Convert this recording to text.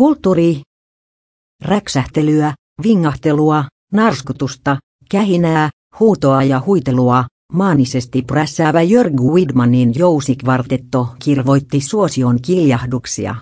Kulttuuri. Räksähtelyä, vingahtelua, narskutusta, kähinää, huutoa ja huitelua. Maanisesti prässäävä Jörg Widmanin jousikvartetto kirvoitti suosion kiljahduksia.